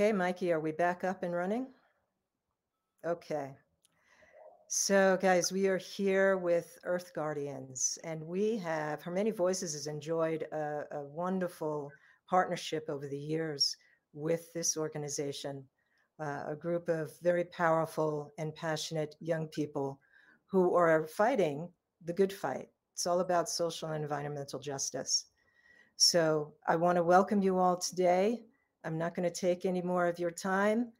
Okay, Mikey, are we back up and running? Okay. So, guys, we are here with Earth Guardians, and we have Her Many Voices has enjoyed a, a wonderful partnership over the years with this organization, uh, a group of very powerful and passionate young people who are fighting the good fight. It's all about social and environmental justice. So, I want to welcome you all today. I'm not going to take any more of your time.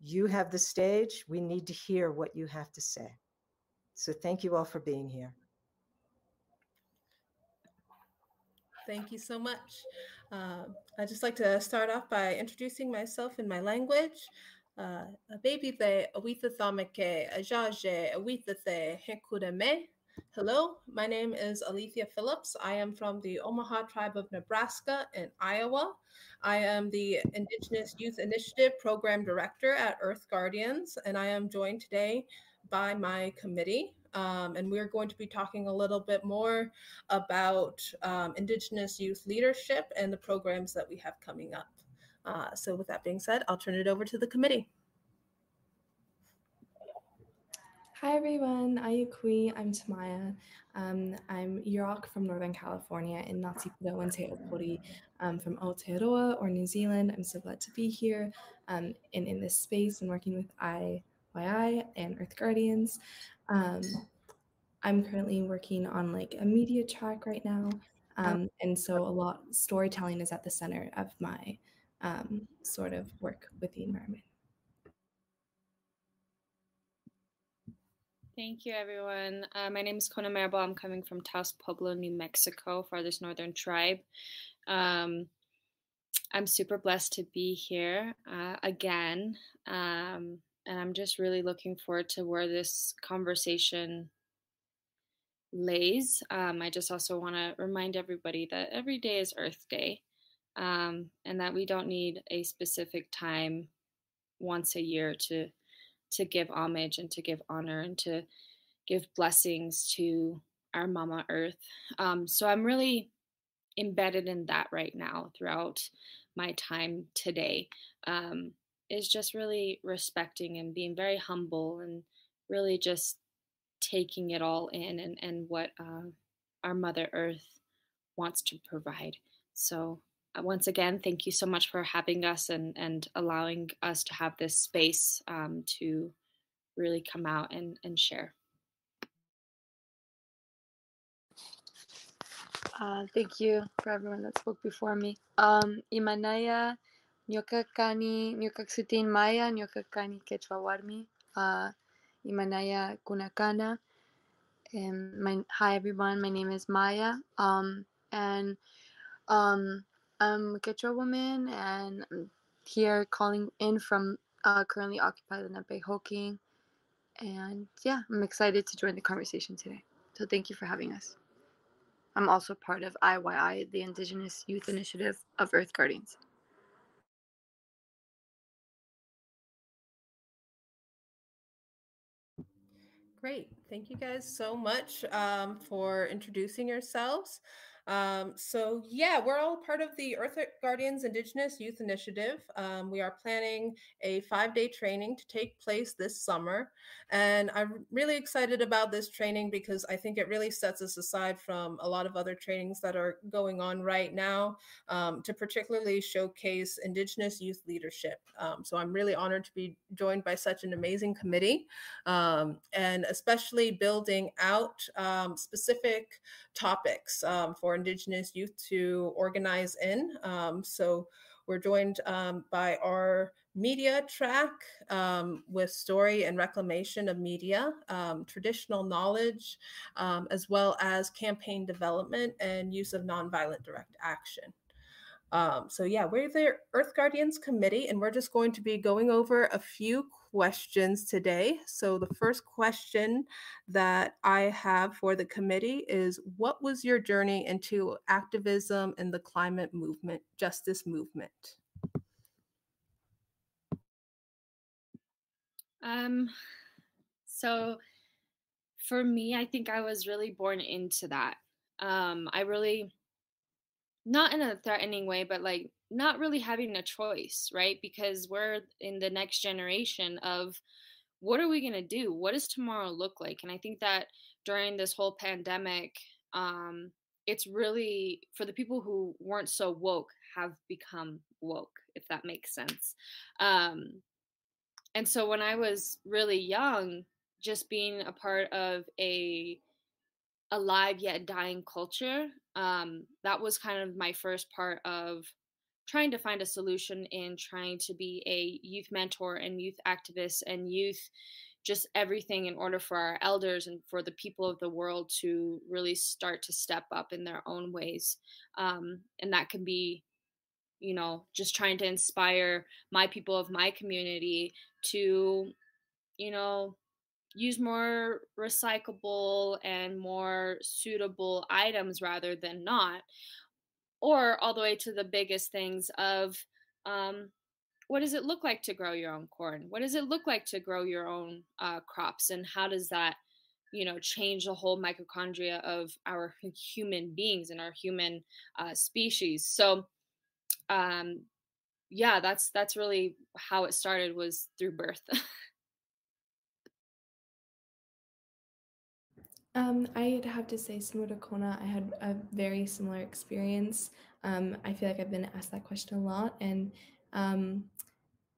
You have the stage. We need to hear what you have to say. So thank you all for being here. Thank you so much. Uh, I'd just like to start off by introducing myself in my language. Uh, baby the awitha thamake ajaje the hekureme Hello, my name is Alethea Phillips. I am from the Omaha Tribe of Nebraska in Iowa. I am the Indigenous Youth Initiative Program Director at Earth Guardians, and I am joined today by my committee. Um, and we're going to be talking a little bit more about um, Indigenous youth leadership and the programs that we have coming up. Uh, so, with that being said, I'll turn it over to the committee. Hi everyone, Ayukui. I'm Te Maia. Um, I'm Yurok from Northern California in Ngāti and Te Opori um, from Aotearoa or New Zealand. I'm so glad to be here um, and in this space and working with IYI and Earth Guardians. Um, I'm currently working on like a media track right now. Um, and so a lot storytelling is at the center of my um, sort of work with the environment. Thank you, everyone. Uh, my name is Kona Mirabal. I'm coming from Taos Pueblo, New Mexico, farthest northern tribe. Um, I'm super blessed to be here uh, again. Um, and I'm just really looking forward to where this conversation lays. Um, I just also want to remind everybody that every day is Earth Day um, and that we don't need a specific time once a year to to give homage and to give honor and to give blessings to our mama earth. Um, so i'm really embedded in that right now throughout my time today um, is just really respecting and being very humble and really just taking it all in and, and what uh, our mother earth wants to provide. So once again, thank you so much for having us and, and allowing us to have this space um, to really come out and, and share. Uh, thank you for everyone that spoke before me. Um, Imanaya, Nyoka Kani, Nyoka Sutin Maya, Nyoka Kani Quechua uh, Imanaya Kunakana. Hi everyone, my name is Maya. Um, and um, I'm a Quechua woman and I'm here calling in from uh, currently occupied Lenape And yeah, I'm excited to join the conversation today. So thank you for having us. I'm also part of IYI, the Indigenous Youth Initiative of Earth Guardians. Great. Thank you guys so much um, for introducing yourselves. Um, so yeah, we're all part of the Earth Guardians Indigenous Youth Initiative. Um, we are planning a five-day training to take place this summer, and I'm really excited about this training because I think it really sets us aside from a lot of other trainings that are going on right now um, to particularly showcase Indigenous youth leadership. Um, so I'm really honored to be joined by such an amazing committee, um, and especially building out um, specific topics for Indigenous youth to organize in. Um, so we're joined um, by our media track um, with story and reclamation of media, um, traditional knowledge, um, as well as campaign development and use of nonviolent direct action. Um, so yeah, we're the Earth Guardians Committee, and we're just going to be going over a few questions today. So the first question that I have for the committee is, what was your journey into activism and the climate movement, justice movement? Um, so for me, I think I was really born into that. Um, I really not in a threatening way, but like not really having a choice, right? Because we're in the next generation of what are we going to do? What does tomorrow look like? And I think that during this whole pandemic, um, it's really for the people who weren't so woke have become woke, if that makes sense. Um, and so when I was really young, just being a part of a alive yet dying culture, um, that was kind of my first part of trying to find a solution in trying to be a youth mentor and youth activist and youth just everything in order for our elders and for the people of the world to really start to step up in their own ways um, and that can be you know just trying to inspire my people of my community to you know use more recyclable and more suitable items rather than not or all the way to the biggest things of um, what does it look like to grow your own corn? What does it look like to grow your own uh, crops? And how does that you know change the whole mitochondria of our human beings and our human uh, species? So um yeah that's that's really how it started was through birth Um, I'd have to say, similar to Kona, I had a very similar experience. Um, I feel like I've been asked that question a lot, and um,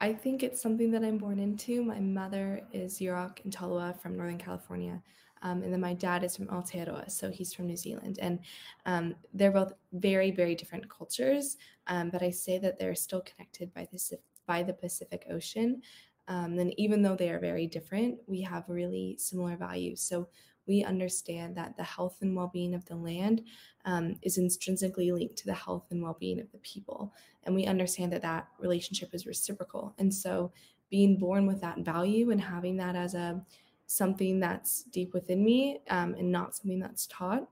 I think it's something that I'm born into. My mother is Yurok and Tolowa from Northern California, um, and then my dad is from Aotearoa, so he's from New Zealand. And um, they're both very, very different cultures, um, but I say that they're still connected by the, by the Pacific Ocean. Um, and even though they are very different, we have really similar values. So we understand that the health and well being of the land um, is intrinsically linked to the health and well being of the people. And we understand that that relationship is reciprocal. And so being born with that value and having that as a something that's deep within me um, and not something that's taught,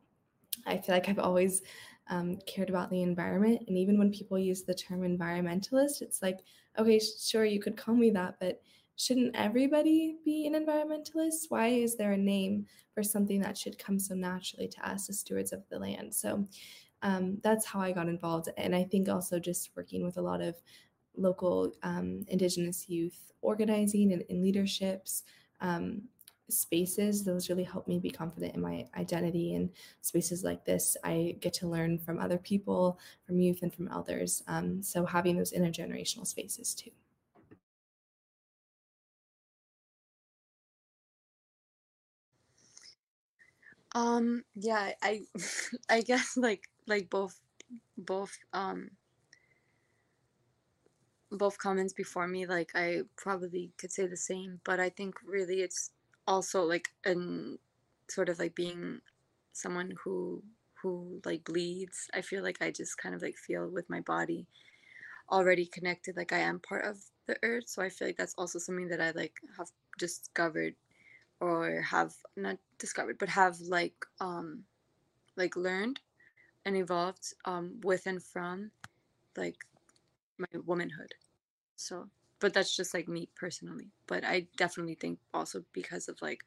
I feel like I've always um, cared about the environment. And even when people use the term environmentalist, it's like, okay, sure, you could call me that, but shouldn't everybody be an environmentalist? Why is there a name for something that should come so naturally to us as stewards of the land? So um, that's how I got involved. And I think also just working with a lot of local um, Indigenous youth organizing and, and leaderships. Um, spaces those really help me be confident in my identity and spaces like this i get to learn from other people from youth and from elders um, so having those intergenerational spaces too Um, yeah, I I guess like like both both um both comments before me, like I probably could say the same, but I think really it's also like an sort of like being someone who who like bleeds. I feel like I just kind of like feel with my body already connected, like I am part of the earth. So I feel like that's also something that I like have discovered or have not discovered but have like um like learned and evolved um with and from like my womanhood. So but that's just like me personally. But i definitely think also because of like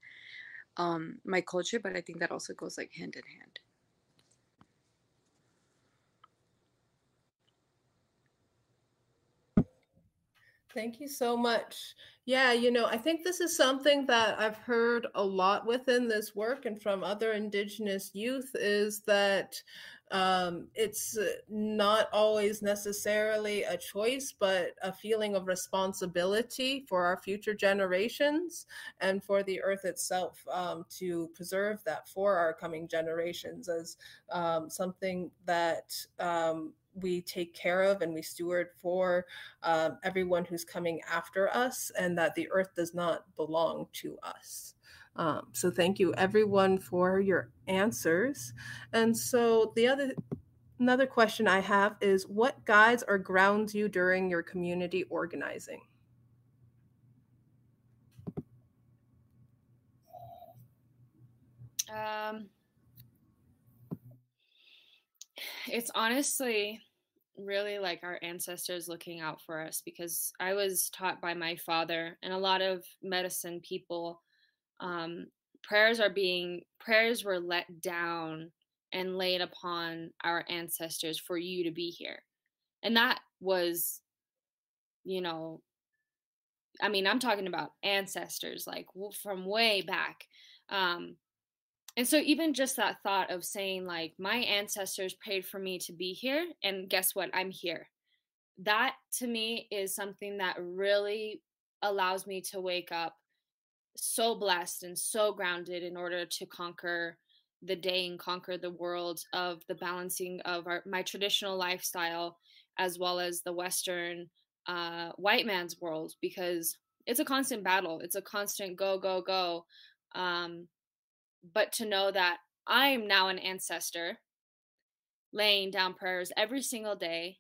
um my culture but i think that also goes like hand in hand Thank you so much. Yeah, you know, I think this is something that I've heard a lot within this work and from other Indigenous youth is that um, it's uh, not always necessarily a choice, but a feeling of responsibility for our future generations and for the earth itself um, to preserve that for our coming generations as um, something that um, we take care of and we steward for um, everyone who's coming after us, and that the earth does not belong to us. Um, so thank you everyone for your answers. And so the other another question I have is what guides or grounds you during your community organizing? Um, it's honestly really like our ancestors looking out for us because I was taught by my father and a lot of medicine people um, prayers are being prayers were let down and laid upon our ancestors for you to be here and that was, you know, I mean, I'm talking about ancestors, like from way back. Um, and so, even just that thought of saying, like, my ancestors prayed for me to be here, and guess what? I'm here. That to me is something that really allows me to wake up so blessed and so grounded in order to conquer the day and conquer the world of the balancing of our, my traditional lifestyle as well as the Western uh, white man's world because it's a constant battle. It's a constant go, go, go. Um, but to know that I'm now an ancestor laying down prayers every single day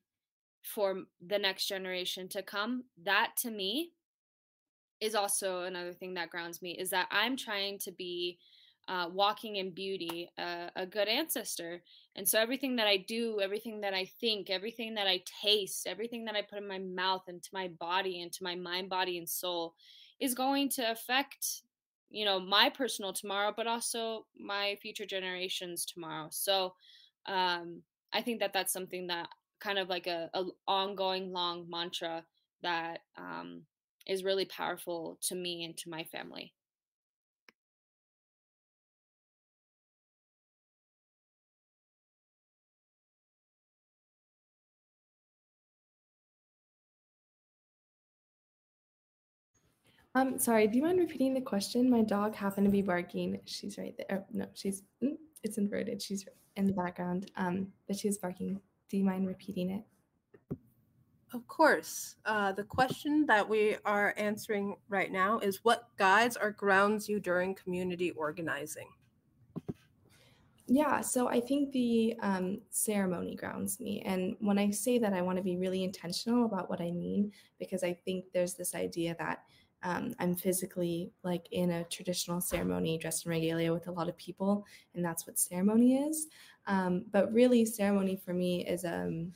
for the next generation to come, that to me is also another thing that grounds me is that I'm trying to be uh, walking in beauty, uh, a good ancestor. And so everything that I do, everything that I think, everything that I taste, everything that I put in my mouth, into my body, into my mind, body, and soul is going to affect, you know, my personal tomorrow, but also my future generations tomorrow. So um, I think that that's something that kind of like a, a ongoing long mantra that um, is really powerful to me and to my family. Um, sorry, do you mind repeating the question? My dog happened to be barking. She's right there. Oh, no, she's mm, it's inverted. She's in the background. Um, but she's barking. Do you mind repeating it? Of course. Uh, the question that we are answering right now is what guides or grounds you during community organizing? Yeah, so I think the um, ceremony grounds me. And when I say that, I want to be really intentional about what I mean because I think there's this idea that um, I'm physically like in a traditional ceremony dressed in regalia with a lot of people, and that's what ceremony is. Um, but really, ceremony for me is um,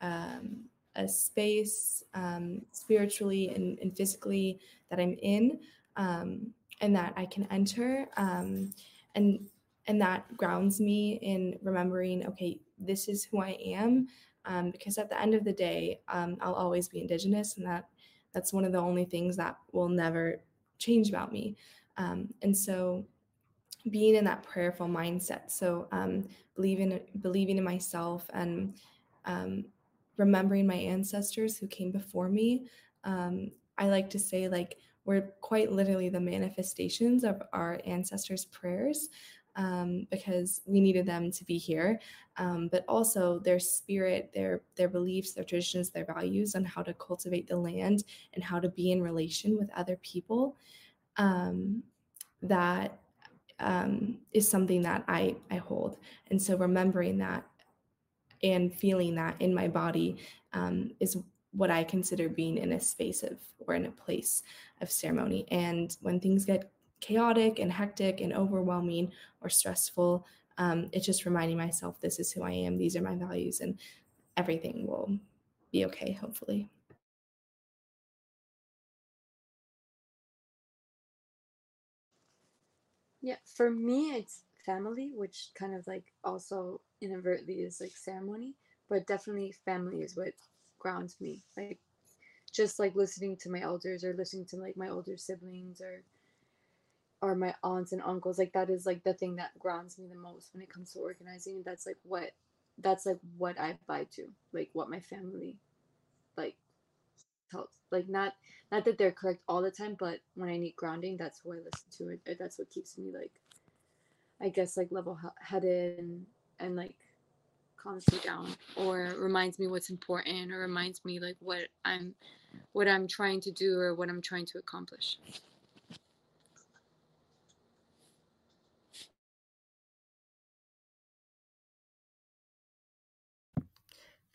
um, a space um, spiritually and, and, physically that I'm in, um, and that I can enter, um, and and that grounds me in remembering, okay, this is who I am. because at the end of the day, I'll always be Indigenous, and that that's one of the only things that will never change about me. Um, and so being in that prayerful mindset, so um, believing believing in myself and um, remembering my ancestors who came before me. Um, I like to say like we're quite literally the manifestations of our ancestors' prayers um, because we needed them to be here, um, but also their spirit, their their beliefs, their traditions, their values on how to cultivate the land and how to be in relation with other people. Um, that um, is something that I I hold, and so remembering that and feeling that in my body um, is what I consider being in a space of or in a place of ceremony. And when things get chaotic and hectic and overwhelming or stressful, um, it's just reminding myself this is who I am, these are my values, and everything will be okay, hopefully. Yeah, for me, it's family, which kind of like also inadvertently is like ceremony, but definitely family is what grounds me. Like just like listening to my elders or listening to like my older siblings or or my aunts and uncles like that is like the thing that grounds me the most when it comes to organizing that's like what that's like what i buy to like what my family like tells like not not that they're correct all the time but when i need grounding that's who i listen to it that's what keeps me like i guess like level headed and and like calms me down or reminds me what's important or reminds me like what i'm what i'm trying to do or what i'm trying to accomplish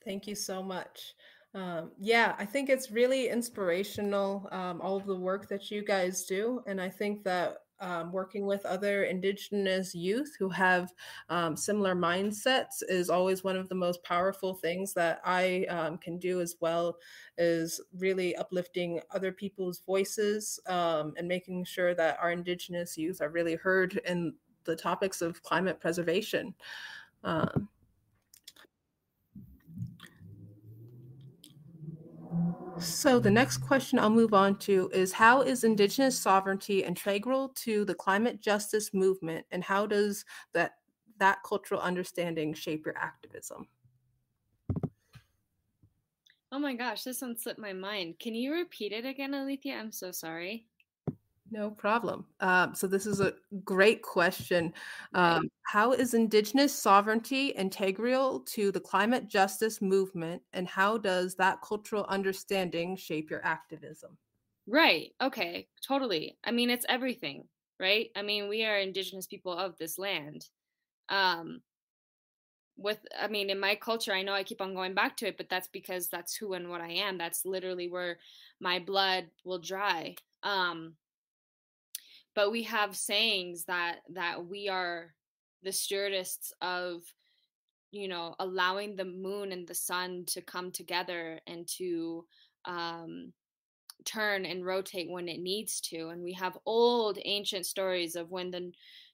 Thank you so much. Um, yeah, I think it's really inspirational, um, all of the work that you guys do. And I think that um, working with other Indigenous youth who have um, similar mindsets is always one of the most powerful things that I um, can do as well, is really uplifting other people's voices um, and making sure that our Indigenous youth are really heard in the topics of climate preservation. So the next question I'll move on to is how is indigenous sovereignty integral to the climate justice movement and how does that that cultural understanding shape your activism? Oh my gosh, this one slipped my mind. Can you repeat it again, Alethea? I'm so sorry. No problem. Um, so this is a great question. Um, how is Indigenous sovereignty integral to the climate justice movement, and how does that cultural understanding shape your activism? Right. Okay. Totally. I mean, it's everything, right? I mean, we are Indigenous people of this land. Um, with, I mean, in my culture, I know I keep on going back to it, but that's because that's who and what I am. That's literally where my blood will dry. Um, but we have sayings that that we are the stewardess of you know allowing the moon and the sun to come together and to um, turn and rotate when it needs to and we have old ancient stories of when the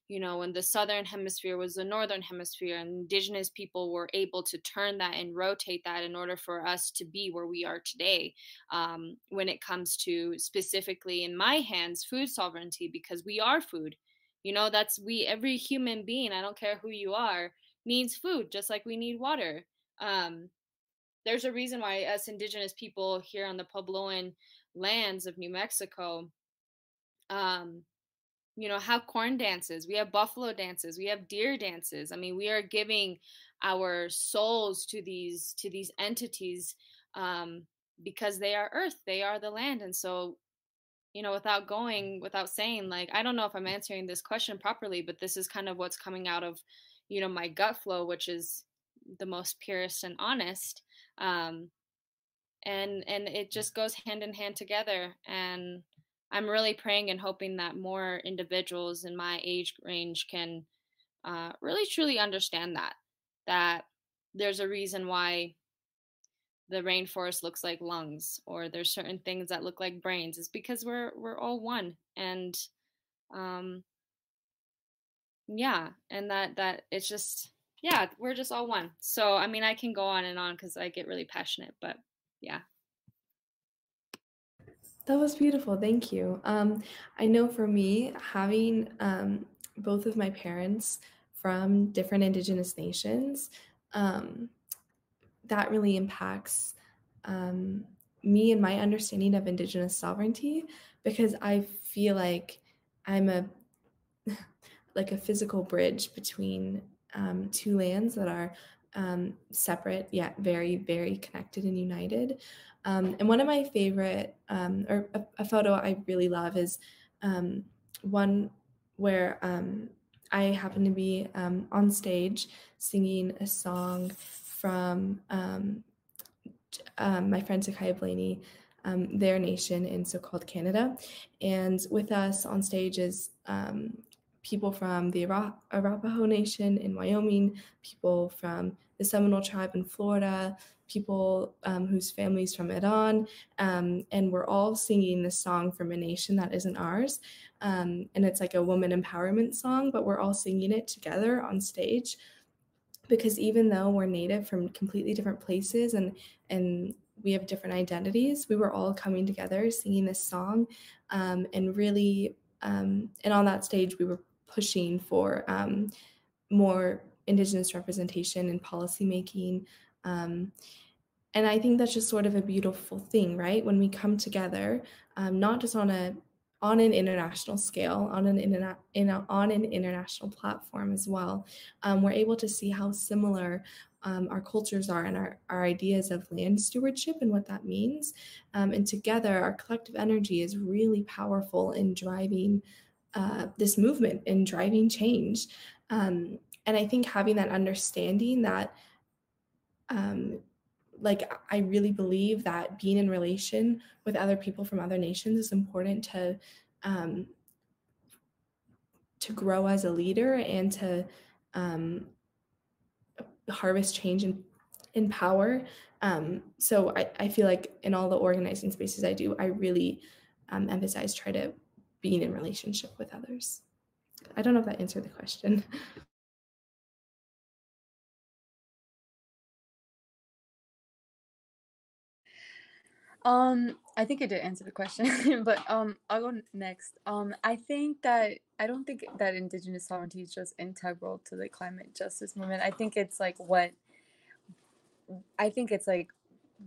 you know when the southern hemisphere was the northern hemisphere and indigenous people were able to turn that and rotate that in order for us to be where we are today um, when it comes to specifically in my hands food sovereignty because we are food. You know that's we every human being i don't care who you are needs food just like we need water. Um, there's a reason why us indigenous people here on the puebloan lands of new mexico um, you know have corn dances we have buffalo dances we have deer dances. I mean we are giving our souls to these to these entities um because they are earth they are the land. And so you know without going without saying like i don't know if i'm answering this question properly but this is kind of what's coming out of you know my gut flow which is the most purest and honest um and and it just goes hand in hand together. And I'm really praying and hoping that more individuals in my age range can uh, really truly understand that that there's a reason why the rainforest looks like lungs or there's certain things that look like brains is because we're we're all one and um yeah and that that it's just yeah we're just all one. So i mean i can go on and on because i get really passionate but yeah that was beautiful. Thank you. Um, I know for me, having um, both of my parents from different Indigenous nations, um, that really impacts um, me and my understanding of Indigenous sovereignty because I feel like I'm a like a physical bridge between um, two lands that are um, separate yet very, very connected and united. Um, and one of my favorite, um, or a, a, photo I really love is um, one where um, I happen to be um, on stage singing a song from um, my friend Ta'Kaiya Blaney, their nation in so called Canada. And with us on stage is people from the Arapaho Nation in Wyoming, people from the Seminole tribe in Florida, people um, whose families from Iran, um, and we're all singing this song from a nation that isn't ours. Um, and it's like a woman empowerment song, but we're all singing it together on stage because even though we're native from completely different places and and we have different identities, we were all coming together singing this song, um, and really, um, and on that stage we were pushing for um, more Indigenous representation in policymaking. Um, and I think that's just sort of a beautiful thing, right? When we come together, um, not just on a on an international scale, on an interna- in a, on an international platform as well, um, we're able to see how similar um, our cultures are and our, our ideas of land stewardship and what that means. Um, and together, our collective energy is really powerful in driving uh, this movement and driving change. Um, and I think having that understanding that um, like I really believe that being in relation with other people from other nations is important to um, to grow as a leader and to um, harvest change in, in power. Um, so I, I feel like in all the organizing spaces I do, I really um, emphasize try to being in relationship with others. I don't know if that answered the question. Um, I think I did answer the question, but um, I'll go next. Um, I think that I don't think that Indigenous sovereignty is just integral to the climate justice movement. I think it's like what I think it's like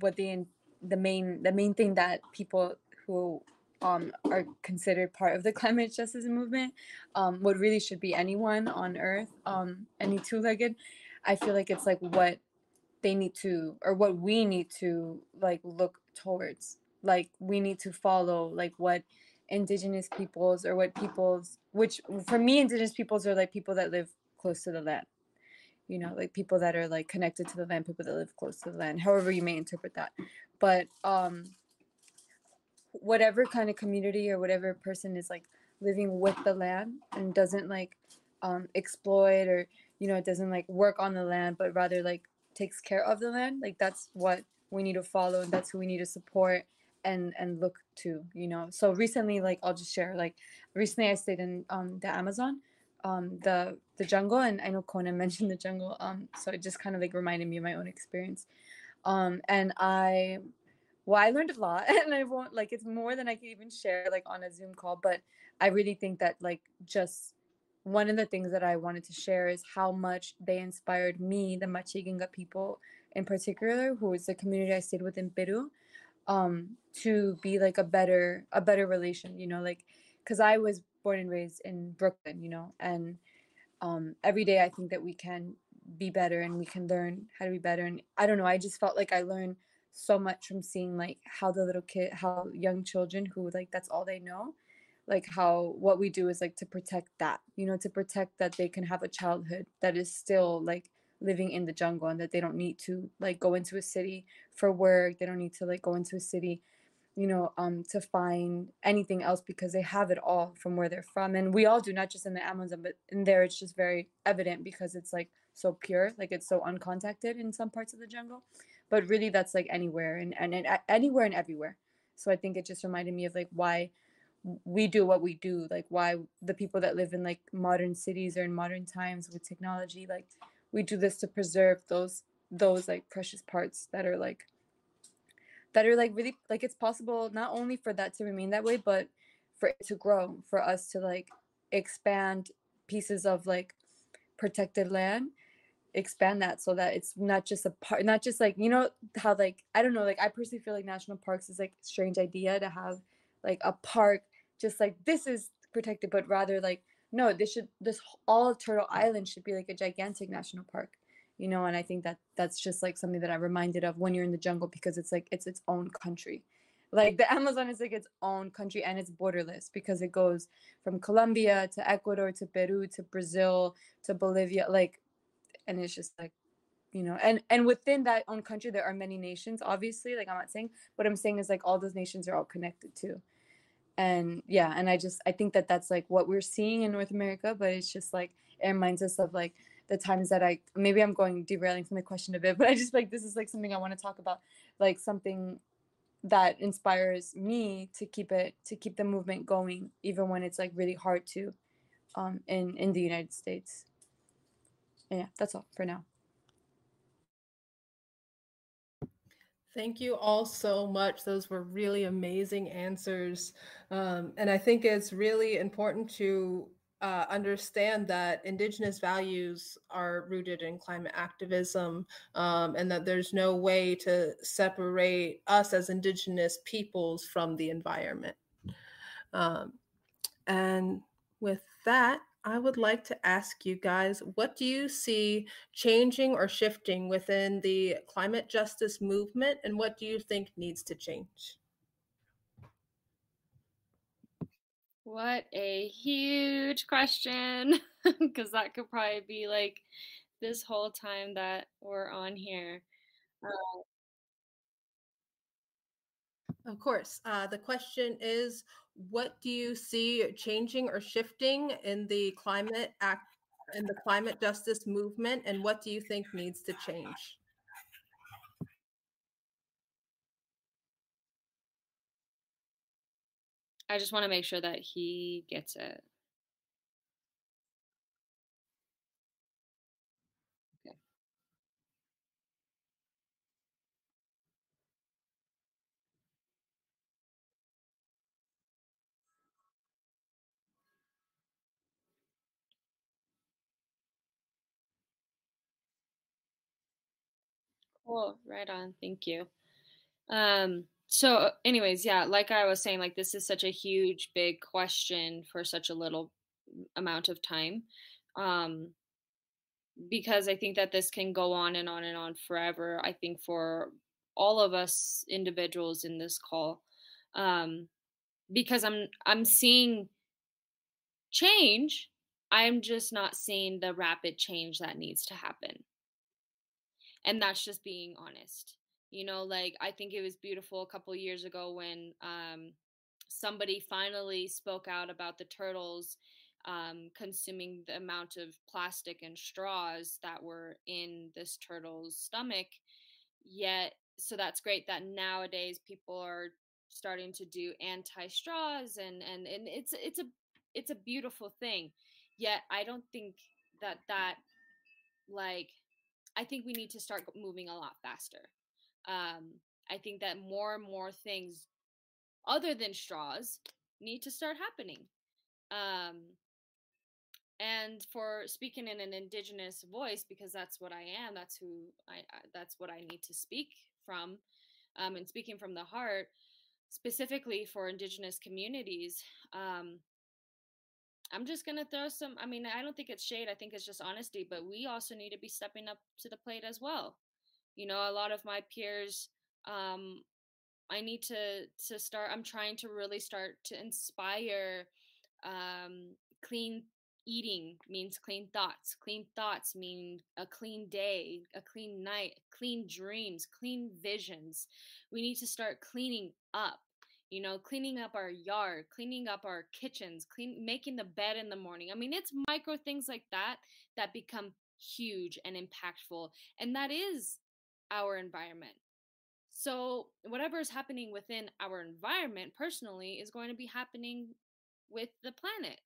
what the the main the main thing that people who um, are considered part of the climate justice movement, um, what really should be anyone on Earth, um, any two-legged. I feel like it's like what they need to, or what we need to like look towards. Like we need to follow like what indigenous peoples or what peoples, which for me, indigenous peoples are like people that live close to the land. You know, like people that are like connected to the land, people that live close to the land, however you may interpret that. But um whatever kind of community or whatever person is like living with the land and doesn't like um exploit or you know it doesn't like work on the land but rather like takes care of the land like that's what we need to follow and that's who we need to support and and look to you know? So recently like i'll just share like recently i stayed in um the amazon um the the jungle and i know conan mentioned the jungle um so it just kind of like reminded me of my own experience. Um and i well, I learned a lot and I won't like it's more than I can even share like on a Zoom call, but I really think that like just one of the things that I wanted to share is how much they inspired me, the Machiguenga people in particular, who is the community I stayed with in Peru, um, to be like a better a better relation, you know, like because I was born and raised in Brooklyn, you know, and um, every day I think that we can be better and we can learn how to be better. And I don't know, I just felt like I learned so much from seeing like how the little kid how young children who like that's all they know like how what we do is like to protect that you know to protect that they can have a childhood that is still like living in the jungle and that they don't need to like go into a city for work they don't need to like go into a city you know um to find anything else because they have it all from where they're from and we all do not just in the amazon but in there it's just very evident because it's like so pure like it's so uncontacted in some parts of the jungle but really that's like anywhere and, and, and anywhere and everywhere. So i think it just reminded me of like why we do what we do like why the people that live in like modern cities or in modern times with technology like we do this to preserve those those like precious parts that are like that are like really like it's possible not only for that to remain that way but for it to grow for us to like expand pieces of like protected land expand that so that it's not just a part not just like you know how like i don't know like i personally feel like national parks is like strange idea to have like a park just like this is protected but rather like no this should this all of turtle island should be like a gigantic national park you know and i think that that's just like something that i'm reminded of when you're in the jungle because it's like it's its own country. Like the amazon is like its own country and it's borderless because it goes from colombia to ecuador to peru to brazil to bolivia like and it's just like you know and and within that own country there are many nations obviously like i'm not saying what i'm saying is like all those nations are all connected too and yeah and i just i think that that's like what we're seeing in north america but it's just like it reminds us of like the times that i maybe i'm going derailing from the question a bit but i just like this is like something i want to talk about like something that inspires me to keep it to keep the movement going even when it's like really hard to um in in the united states yeah, that's all for now. Thank you all so much. Those were really amazing answers. Um, and I think it's really important to uh, understand that Indigenous values are rooted in climate activism um, and that there's no way to separate us as Indigenous peoples from the environment. Um, and with that, I would like to ask you guys what do you see changing or shifting within the climate justice movement, and what do you think needs to change? What a huge question, because that could probably be like this whole time that we're on here. Uh, of course. Uh, the question is what do you see changing or shifting in the climate act in the climate justice movement and what do you think needs to change? I just want to make sure that he gets it Cool. Right on. Thank you. Um, so anyways, yeah, like I was saying, like this is such a huge, big question for such a little amount of time. Um, because I think that this can go on and on and on forever. I think for all of us individuals in this call, um, because I'm I'm seeing change. I'm just not seeing the rapid change that needs to happen. And that's just being honest. You know, like I think it was beautiful a couple years ago when um, somebody finally spoke out about the turtles um, consuming the amount of plastic and straws that were in this turtle's stomach. Yet, so that's great that nowadays people are starting to do anti straws and and and it's it's a it's a beautiful thing. Yet, I don't think that that like I think we need to start moving a lot faster. Um, I think that more and more things other than straws need to start happening. Um, and for speaking in an indigenous voice because that's what i am that's who i, that's what i need to speak from um, and speaking from the heart specifically for indigenous communities um, i'm just to throw some i mean i don't think it's shade i think it's just honesty but we also need to be stepping up to the plate as well you know a lot of my peers um, i need to to start i'm trying to really start to inspire um, clean eating means clean thoughts. Clean thoughts mean a clean day, a clean night, clean dreams, clean visions. We need to start cleaning up. You know, cleaning up our yard, cleaning up our kitchens, clean making the bed in the morning. I mean, it's micro things like that that become huge and impactful. And that is our environment. So, whatever is happening within our environment personally is going to be happening with the planet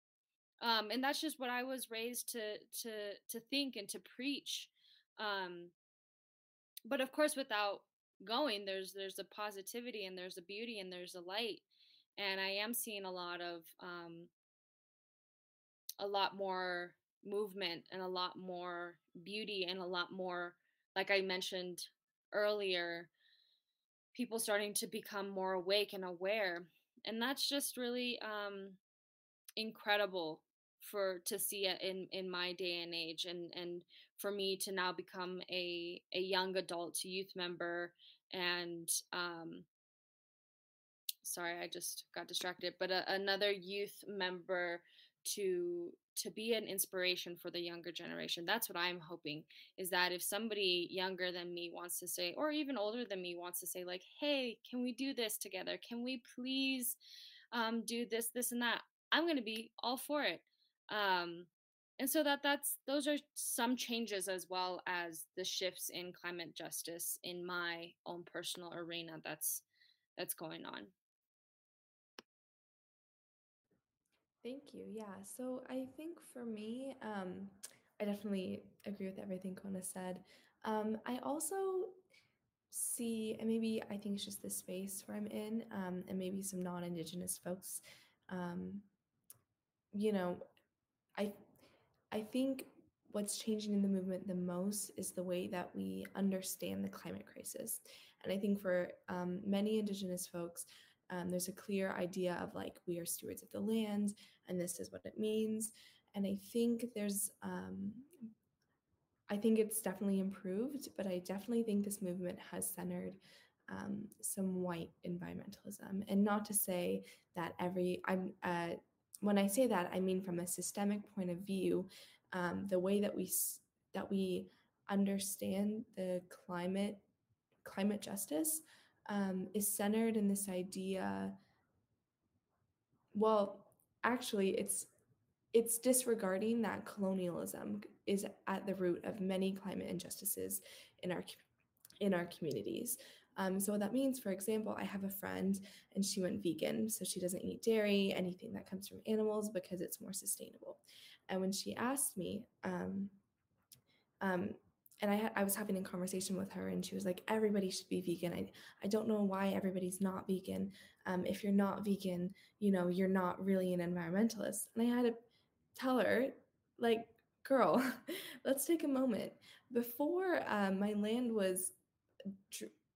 um, and that's just what I was raised to to to think and to preach. Um, but of course, without going, there's there's a positivity and there's a beauty and there's a light, and I am seeing a lot of um, a lot more movement and a lot more beauty and a lot more, like I mentioned earlier, people starting to become more awake and aware, and that's just really um, incredible for to see it in in my day and age and and for me to now become a a young adult youth member and um sorry i just got distracted but a, another youth member to to be an inspiration for the younger generation that's what i'm hoping is that if somebody younger than me wants to say or even older than me wants to say like hey can we do this together? Can we please um, do this this and that? I'm going to be all for it um, and so that that's those are some changes as well as the shifts in climate justice in my own personal arena that's that's going on Thank you. Yeah. So I think for me, um, I definitely agree with everything Kona said. Um, I also see, and maybe I think it's just the space where I'm in, um, and maybe some non Indigenous folks, um, you know, I I think what's changing in the movement the most is the way that we understand the climate crisis. And I think for um, many Indigenous folks, um, there's a clear idea of like we are stewards of the land, and this is what it means. And I think there's, um, I think it's definitely improved, but I definitely think this movement has centered um, some white environmentalism. And not to say that every I'm uh, when I say that, I mean from a systemic point of view, um, the way that we that we understand the climate climate justice um, is centered in this idea. Well, actually, it's it's disregarding that colonialism is at the root of many climate injustices in our in our communities. Um, so what that means, for example, I have a friend and she went vegan, so she doesn't eat dairy, anything that comes from animals because it's more sustainable. And when she asked me, um, um, and I, I was having a conversation with her, and she was like, "Everybody should be vegan." I, I don't know why everybody's not vegan. Um, if you're not vegan, you know, you're not really an environmentalist. And I had to tell her, like, girl, let's take a moment. Before um, my land was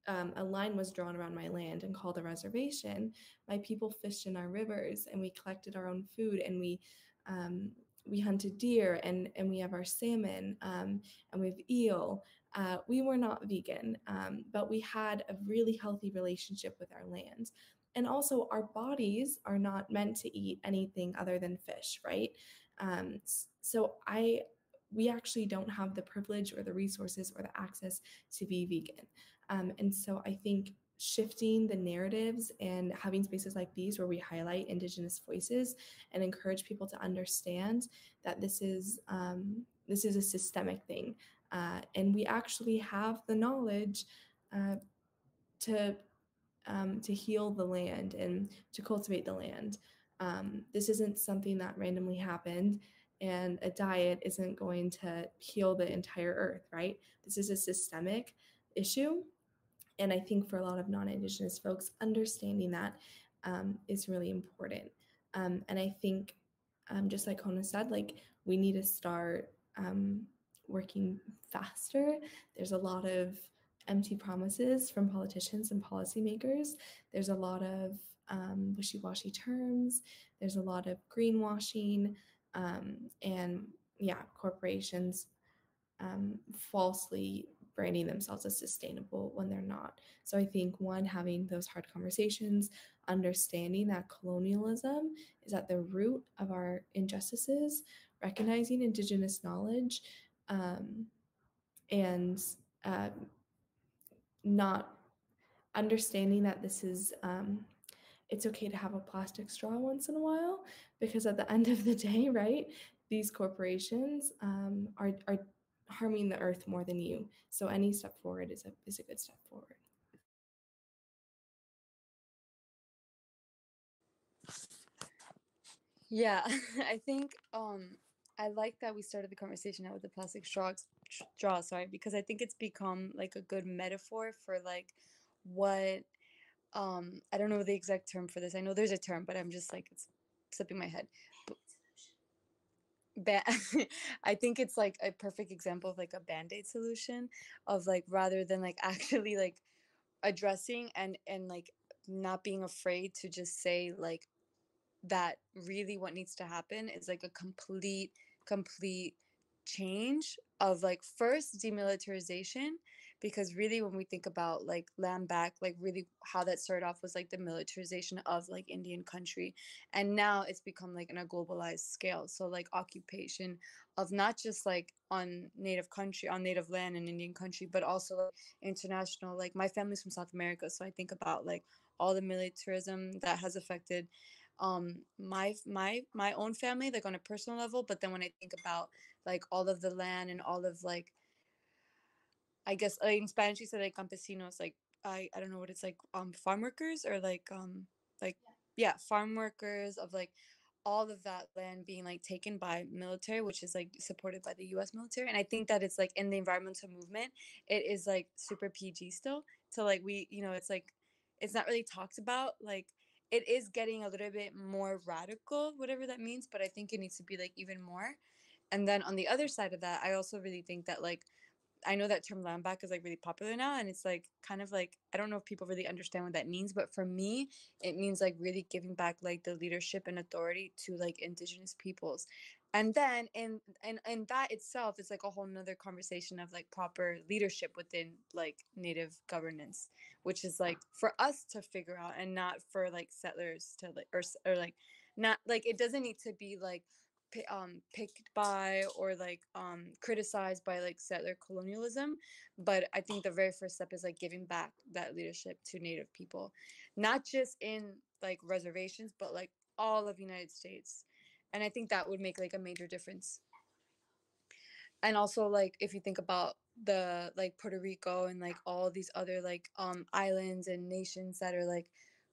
um, a line was drawn around my land and called a reservation, my people fished in our rivers and we collected our own food and we um, we hunted deer and and we have our salmon um, and we have eel. Uh, we were not vegan, um, but we had a really healthy relationship with our land. And also, our bodies are not meant to eat anything other than fish, right? Um, so I we actually don't have the privilege or the resources or the access to be vegan. Um, and so I think shifting the narratives and having spaces like these where we highlight Indigenous voices and encourage people to understand that this is um, this is a systemic thing, uh, and we actually have the knowledge uh, to um, to heal the land and to cultivate the land. Um, this isn't something that randomly happened and a diet isn't going to heal the entire earth, right? This is a systemic issue. And I think for a lot of non Indigenous folks, understanding that um, is really important. Um, and I think, um, just like Kona said, like we need to start um, working faster. There's a lot of empty promises from politicians and policymakers. There's a lot of um, wishy washy terms. There's a lot of greenwashing um, and yeah, corporations falsely branding themselves as sustainable when they're not. So I think one, having those hard conversations, understanding that colonialism is at the root of our injustices, recognizing Indigenous knowledge, um, and uh, not understanding that this is um, it's okay to have a plastic straw once in a while because at the end of the day, right, these corporations um, are, are harming the earth more than you. So any step forward is a, is a good step forward. Yeah, I think um, I like that we started the conversation out with the plastic straw, straw, sorry, because I think it's become like a good metaphor for like what um I don't know the exact term for this. I know there's a term, but I'm just like it's slipping my head. Ba- I think it's like a perfect example of like a band-aid solution of like rather than like actually like addressing and and like not being afraid to just say like that really what needs to happen is like a complete complete change of like first demilitarization because really when we think about like land back like really how that started off was like the militarization of like indian country and now it's become like in a globalized scale. So like occupation of not just like on native country on native land in indian country but also like, international like my family's from south america so i think about like all the militarism that has affected um my my my own family like on a personal level but then when i think about like all of the land and all of like I guess like, in Spanish you say like campesinos, like I I don't know what it's like, um, farm workers or like um like yeah, farm workers of like all of that land being like taken by military, which is like supported by the U.S. military, and I think that it's like in the environmental movement, it is like super PG still. So like we, you know, it's like it's not really talked about. Like it is getting a little bit more radical, whatever that means, but I think it needs to be like even more. And then on the other side of that, I also really think that like I know that term land back is like really popular now and it's like kind of like I don't know if people really understand what that means but for me it means like really giving back like the leadership and authority to like indigenous peoples. And then in and and that itself is like a whole nother conversation of like proper leadership within like native governance which is like for us to figure out and not for like settlers to like or, or like not like it doesn't need to be like um picked by or like um criticized by like settler colonialism but i think the very first step is like giving back that leadership to native people not just in like reservations but like all of the united states and i think that would make like a major difference. And also like if you think about the like puerto rico and like all these other like um islands and nations that are like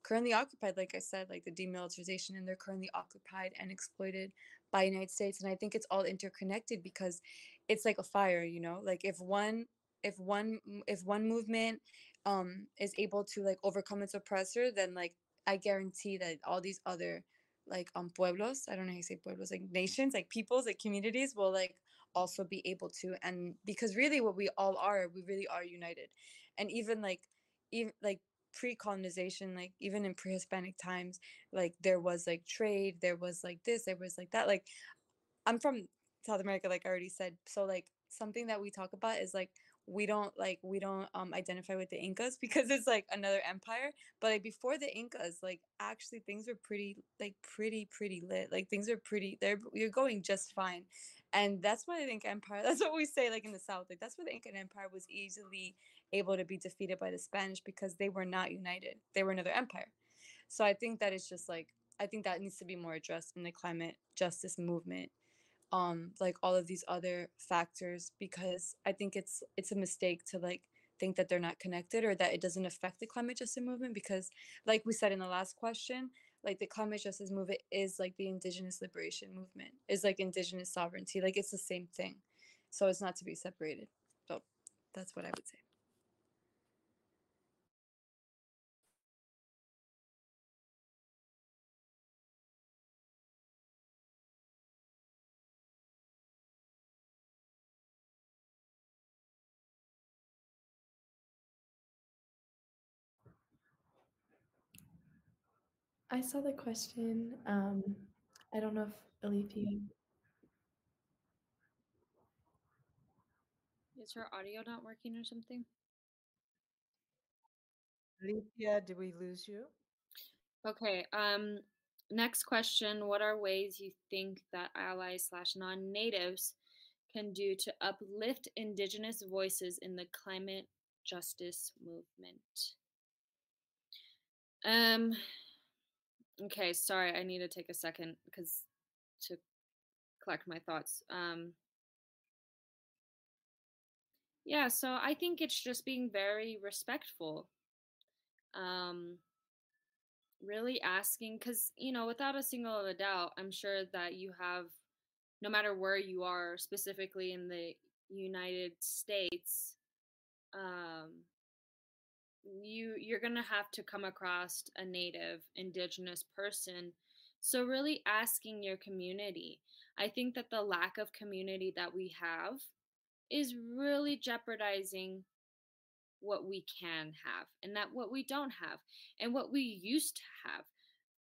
currently occupied like i said like the demilitarization and they're currently occupied and exploited by United States and I think it's all interconnected because it's like a fire you know? Like if one if one if one movement um is able to like overcome its oppressor then like I guarantee that all these other like um pueblos I don't know how you say pueblos like nations like peoples like communities will like also be able to and because really what we all are we really are united. And even like even like pre-colonization like even in pre-hispanic times like there was like trade there was like this there was like that like i'm from south america like i already said so like something that we talk about is like we don't like we don't um identify with the incas because it's like another empire but like before the incas like actually things were pretty like pretty pretty lit like things are pretty they're you're going just fine and that's why i think empire that's what we say like in the south like that's where the incan empire was easily able to be defeated by the spanish because they were not united. They were another empire. So i think that it's just like i think that needs to be more addressed in the climate justice movement um like all of these other factors because i think it's it's a mistake to like think that they're not connected or that it doesn't affect the climate justice movement because like we said in the last question like the climate justice movement is like the indigenous liberation movement is like indigenous sovereignty like it's the same thing. So it's not to be separated. So that's what i would say I saw the question. Um, I don't know if Alethea. Is her audio not working or something? Alethea, did we lose you? Okay. Um, next question: What are ways you think that allies slash non-natives can do to uplift Indigenous voices in the climate justice movement? Um. Okay, sorry, I need to take a second because to collect my thoughts. Um. Yeah, so I think it's just being very respectful. Um, really asking because you know without a single of a doubt i'm sure that you have no matter where you are specifically in the united states um you you're going to have to come across a native indigenous person so really asking your community i think that the lack of community that we have is really jeopardizing what we can have and that what we don't have and what we used to have.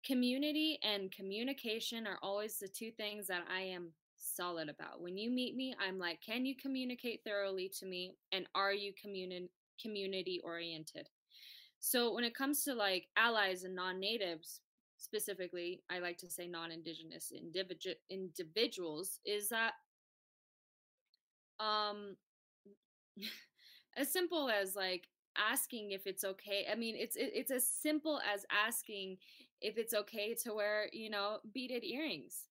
Community and communication are always the two things that I am solid about. When you meet me, I'm like, can you communicate thoroughly to me and are you communi- community oriented? So when it comes to like allies and non-natives, specifically, I like to say non-indigenous individu- individuals is that um as simple as like asking if it's okay i mean it's it, it's as simple as asking if it's okay to wear you know beaded earrings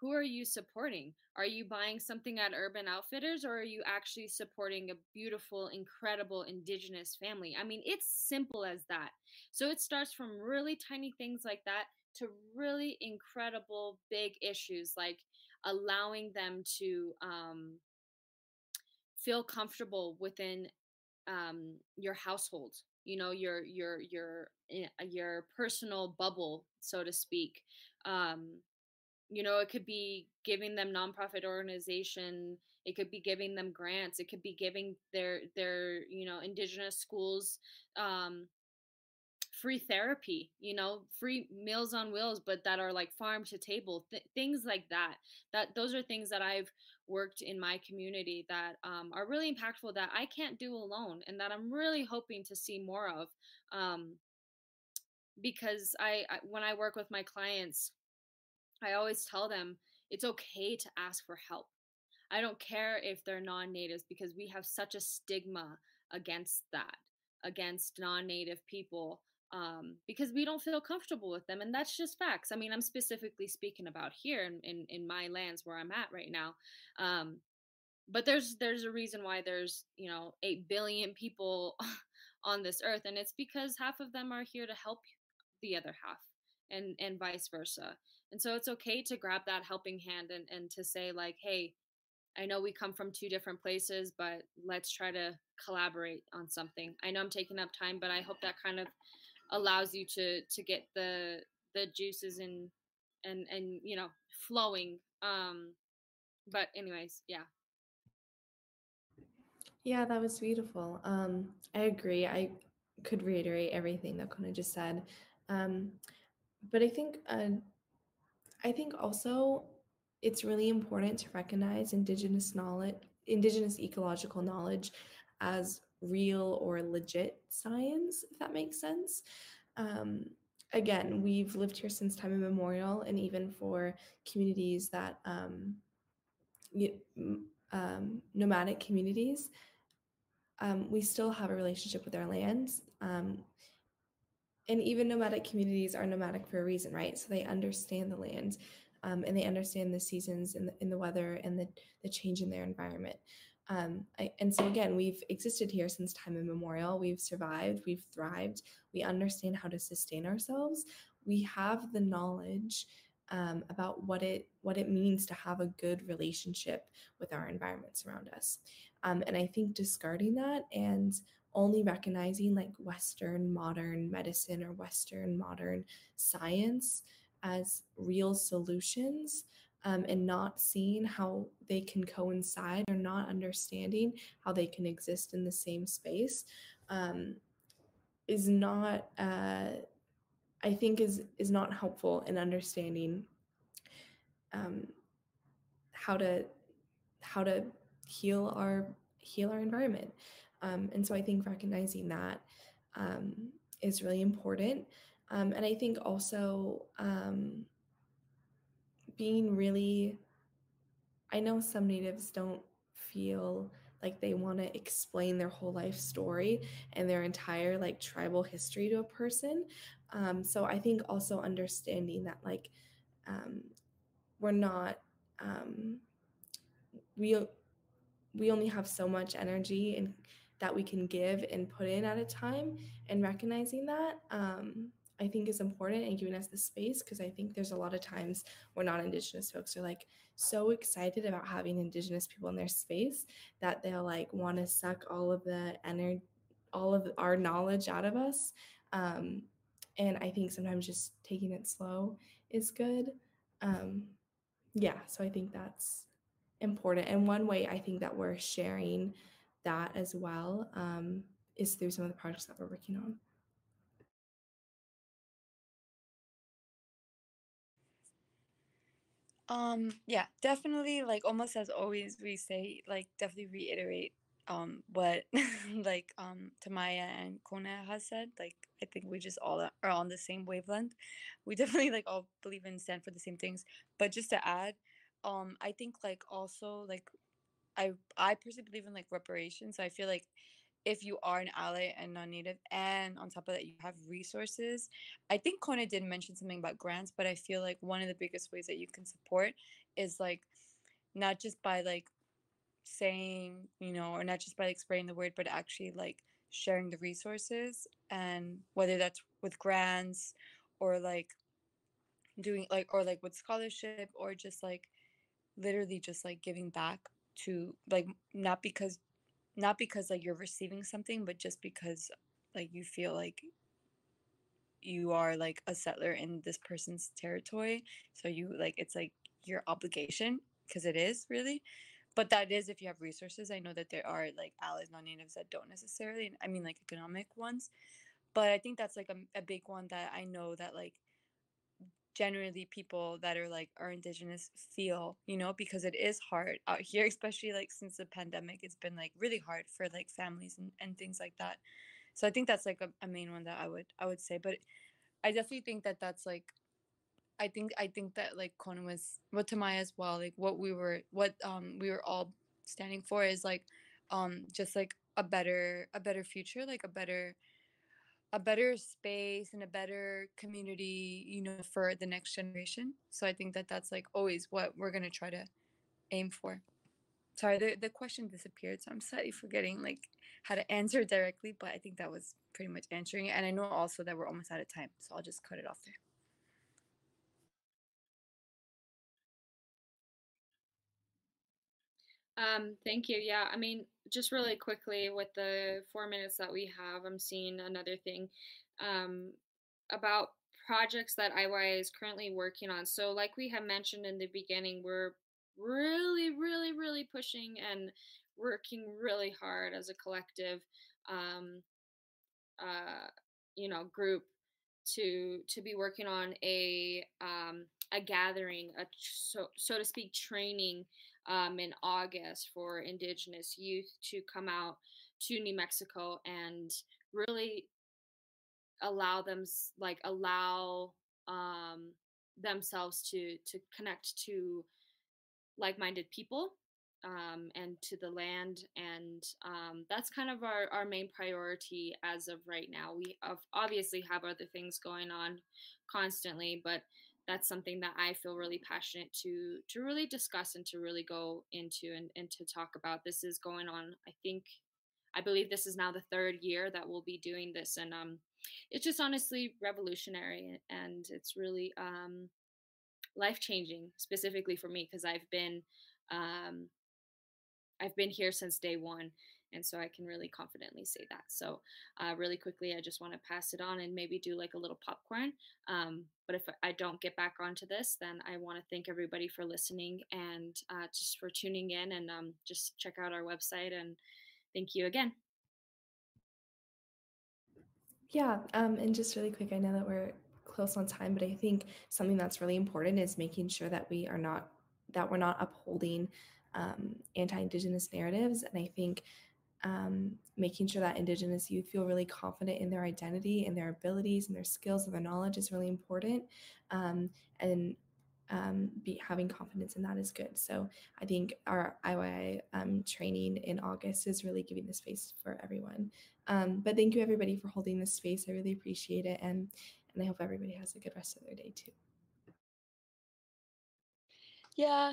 who are you supporting? Are you buying something at urban outfitters or are you actually supporting a beautiful incredible indigenous family? I mean it's simple as that. So it starts from really tiny things like that to really incredible big issues like allowing them to um, feel comfortable within um, your household you know your your your eh, your personal bubble so to speak. Um, you know it could be giving them nonprofit organization it could be giving them grants it could be giving their their you know indigenous schools um, free therapy you know free meals on wheels but that are like farm to table th- things like that. That those are things that i've worked in my community that um, are really impactful that i can't do alone and that i'm really hoping to see more of um, because I, I when i work with my clients i always tell them it's okay to ask for help. I don't care if they're non-natives because we have such a stigma against that against non-native people um, because we don't feel comfortable with them and that's just facts. I mean i'm specifically speaking about here in, in, in my lands where i'm at right now um, but there's there's a reason why there's you know 8 billion people on this earth and it's because half of them are here to help the other half and and vice versa and so it's okay to grab that helping hand and and to say like hey I know we come from two different places, but let's try to collaborate on something. I know I'm taking up time, but I hope that kind of allows you to to get the the juices and and and you know flowing um but anyways yeah Yeah, that was beautiful. Um, I agree. I could reiterate everything that Kona just said. Um, but I think uh, I think also it's really important to recognize indigenous knowledge, indigenous ecological knowledge as real or legit science, if that makes sense. Um, again, we've lived here since time immemorial, and even for communities that um, um, nomadic communities, um, we still have a relationship with our lands. And even nomadic communities are nomadic for a reason, right? So they understand the land um, and they understand the seasons and the, and the weather and the, the change in their environment. Um, I, and so, again, we've existed here since time immemorial. We've survived, we've thrived, we understand how to sustain ourselves. We have the knowledge um, about what it what it means to have a good relationship with our environments around us. Um, and I think discarding that and only recognizing like Western modern medicine or Western modern science as real solutions um, and not seeing how they can coincide or not understanding how they can exist in the same space um, is not uh, i think is is not helpful in understanding um, how to how to heal our heal our environment um, and so i think recognizing that um, is really important. Um, and i think also um, being really i know some natives don't feel like they want to explain their whole life story and their entire like tribal history to a person. Um, so i think also understanding that like um, we're not we we only have so much energy and that we can give and put in at a time and recognizing that um, i think is important and giving us the space because i think there's a lot of times where non-indigenous folks are like so excited about having indigenous people in their space that they'll like want to suck all of the energy all of our knowledge out of us. Um, and i think sometimes just taking it slow is good. Um, yeah so i think that's important. And one way i think that we're sharing that as well um, is through some of the projects that we're working on Um, yeah, definitely like almost as always we say, like definitely reiterate um what like um Te Maia and Kona has said. Like I think we just all are on the same wavelength. We definitely like all believe and stand for the same things. But just to add, um I think like also like I I personally believe in like reparations. So I feel like if you are an ally and non-native and on top of that you have resources i think kona did mention something about grants but i feel like one of the biggest ways that you can support is like not just by like saying you know or not just by like spreading the word but actually like sharing the resources and whether that's with grants or like doing like or like with scholarship or just like literally just like giving back to like not because not because like you're receiving something but just because like you feel like you are like a settler in this person's territory. So you like it's like your obligation because it is really. But that is if you have resources. I know that there are like allies non-natives that don't necessarily i mean like economic ones. But i think that's like a, a big one that i know that like generally people that are like are indigenous feel you know because it is hard out here especially like since the pandemic it's been like really hard for like families and, and things like that. So i think that's like a, a main one that i would i would say but i definitely think that that's like i think i think that like Kona was what Te Maia as well like what we were what um we were all standing for is like um just like a better a better future like a better a better space and a better community you know for the next generation. So i think that that's like always what we're going to try to aim for. Sorry the, the question disappeared so i'm slightly forgetting like how to answer directly but i think that was pretty much answering it and i know also that we're almost out of time so i'll just cut it off there Um, thank you. Yeah, I mean, just really quickly with the four minutes that we have, I'm seeing another thing um, about projects that IYI is currently working on. So, like we have mentioned in the beginning, we're really, really, really pushing and working really hard as a collective, um, uh, you know, group to to be working on a um, a gathering, a so so to speak, training um, in August for Indigenous youth to come out to New Mexico and really allow them like allow um, themselves to to connect to like-minded people um, and to the land and um, that's kind of our, our main priority as of right now. We obviously have other things going on constantly but that's something that i feel really passionate to to really discuss and to really go into and, and to talk about this is going on i think i believe this is now the third year that we'll be doing this and um it's just honestly revolutionary and it's really um life changing specifically for me because i've been um I've been here since day one. And so I can really confidently say that. So, uh, really quickly, I just want to pass it on and maybe do like a little popcorn. Um, but if I don't get back onto this, then I want to thank everybody for listening and uh, just for tuning in and um, just check out our website. And thank you again. Yeah. Um, and just really quick, I know that we're close on time, but I think something that's really important is making sure that we are not that we're not upholding um, anti-indigenous narratives and i think um, making sure that indigenous youth feel really confident in their identity and their abilities and their skills and their knowledge is really important um, and um, be having confidence in that is good so i think our IYI um, training in august is really giving the space for everyone um, but thank you everybody for holding this space i really appreciate it and and i hope everybody has a good rest of their day too yeah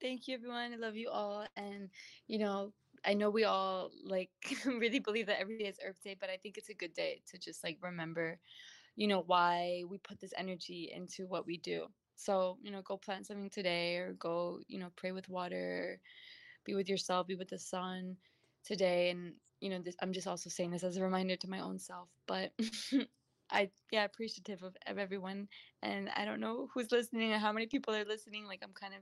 Thank you, everyone. I love you all. And, you know, I know we all like really believe that every day is Earth Day, but I think it's a good day to just like remember, you know, why we put this energy into what we do. So, you know, go plant something today or go, you know, pray with water, be with yourself, be with the sun today. And, you know, this, I'm just also saying this as a reminder to my own self. But I, yeah, appreciative of, of everyone. And I don't know who's listening or how many people are listening. Like, I'm kind of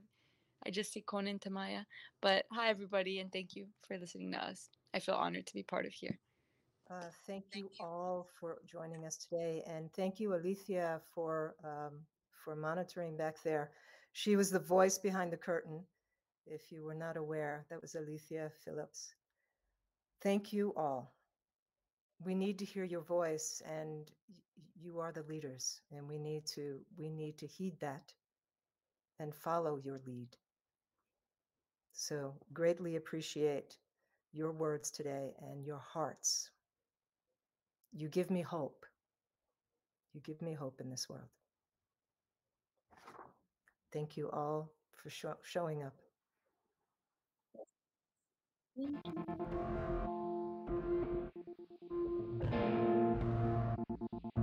I just see Conan Te Maia. But hi, everybody, and thank you for listening to us. I feel honored to be part of here. Uh, thank, thank you, you, all for joining us today, and thank you, Alethea, for um, for monitoring back there. She was the voice behind the curtain. If you were not aware, that was Alethea Phillips. Thank you all. We need to hear your voice, and you are the leaders, and we need to we need to heed that and follow your lead. So, greatly appreciate your words today and your hearts. You give me hope. You give me hope in this world. Thank you all for showing up. Thank you.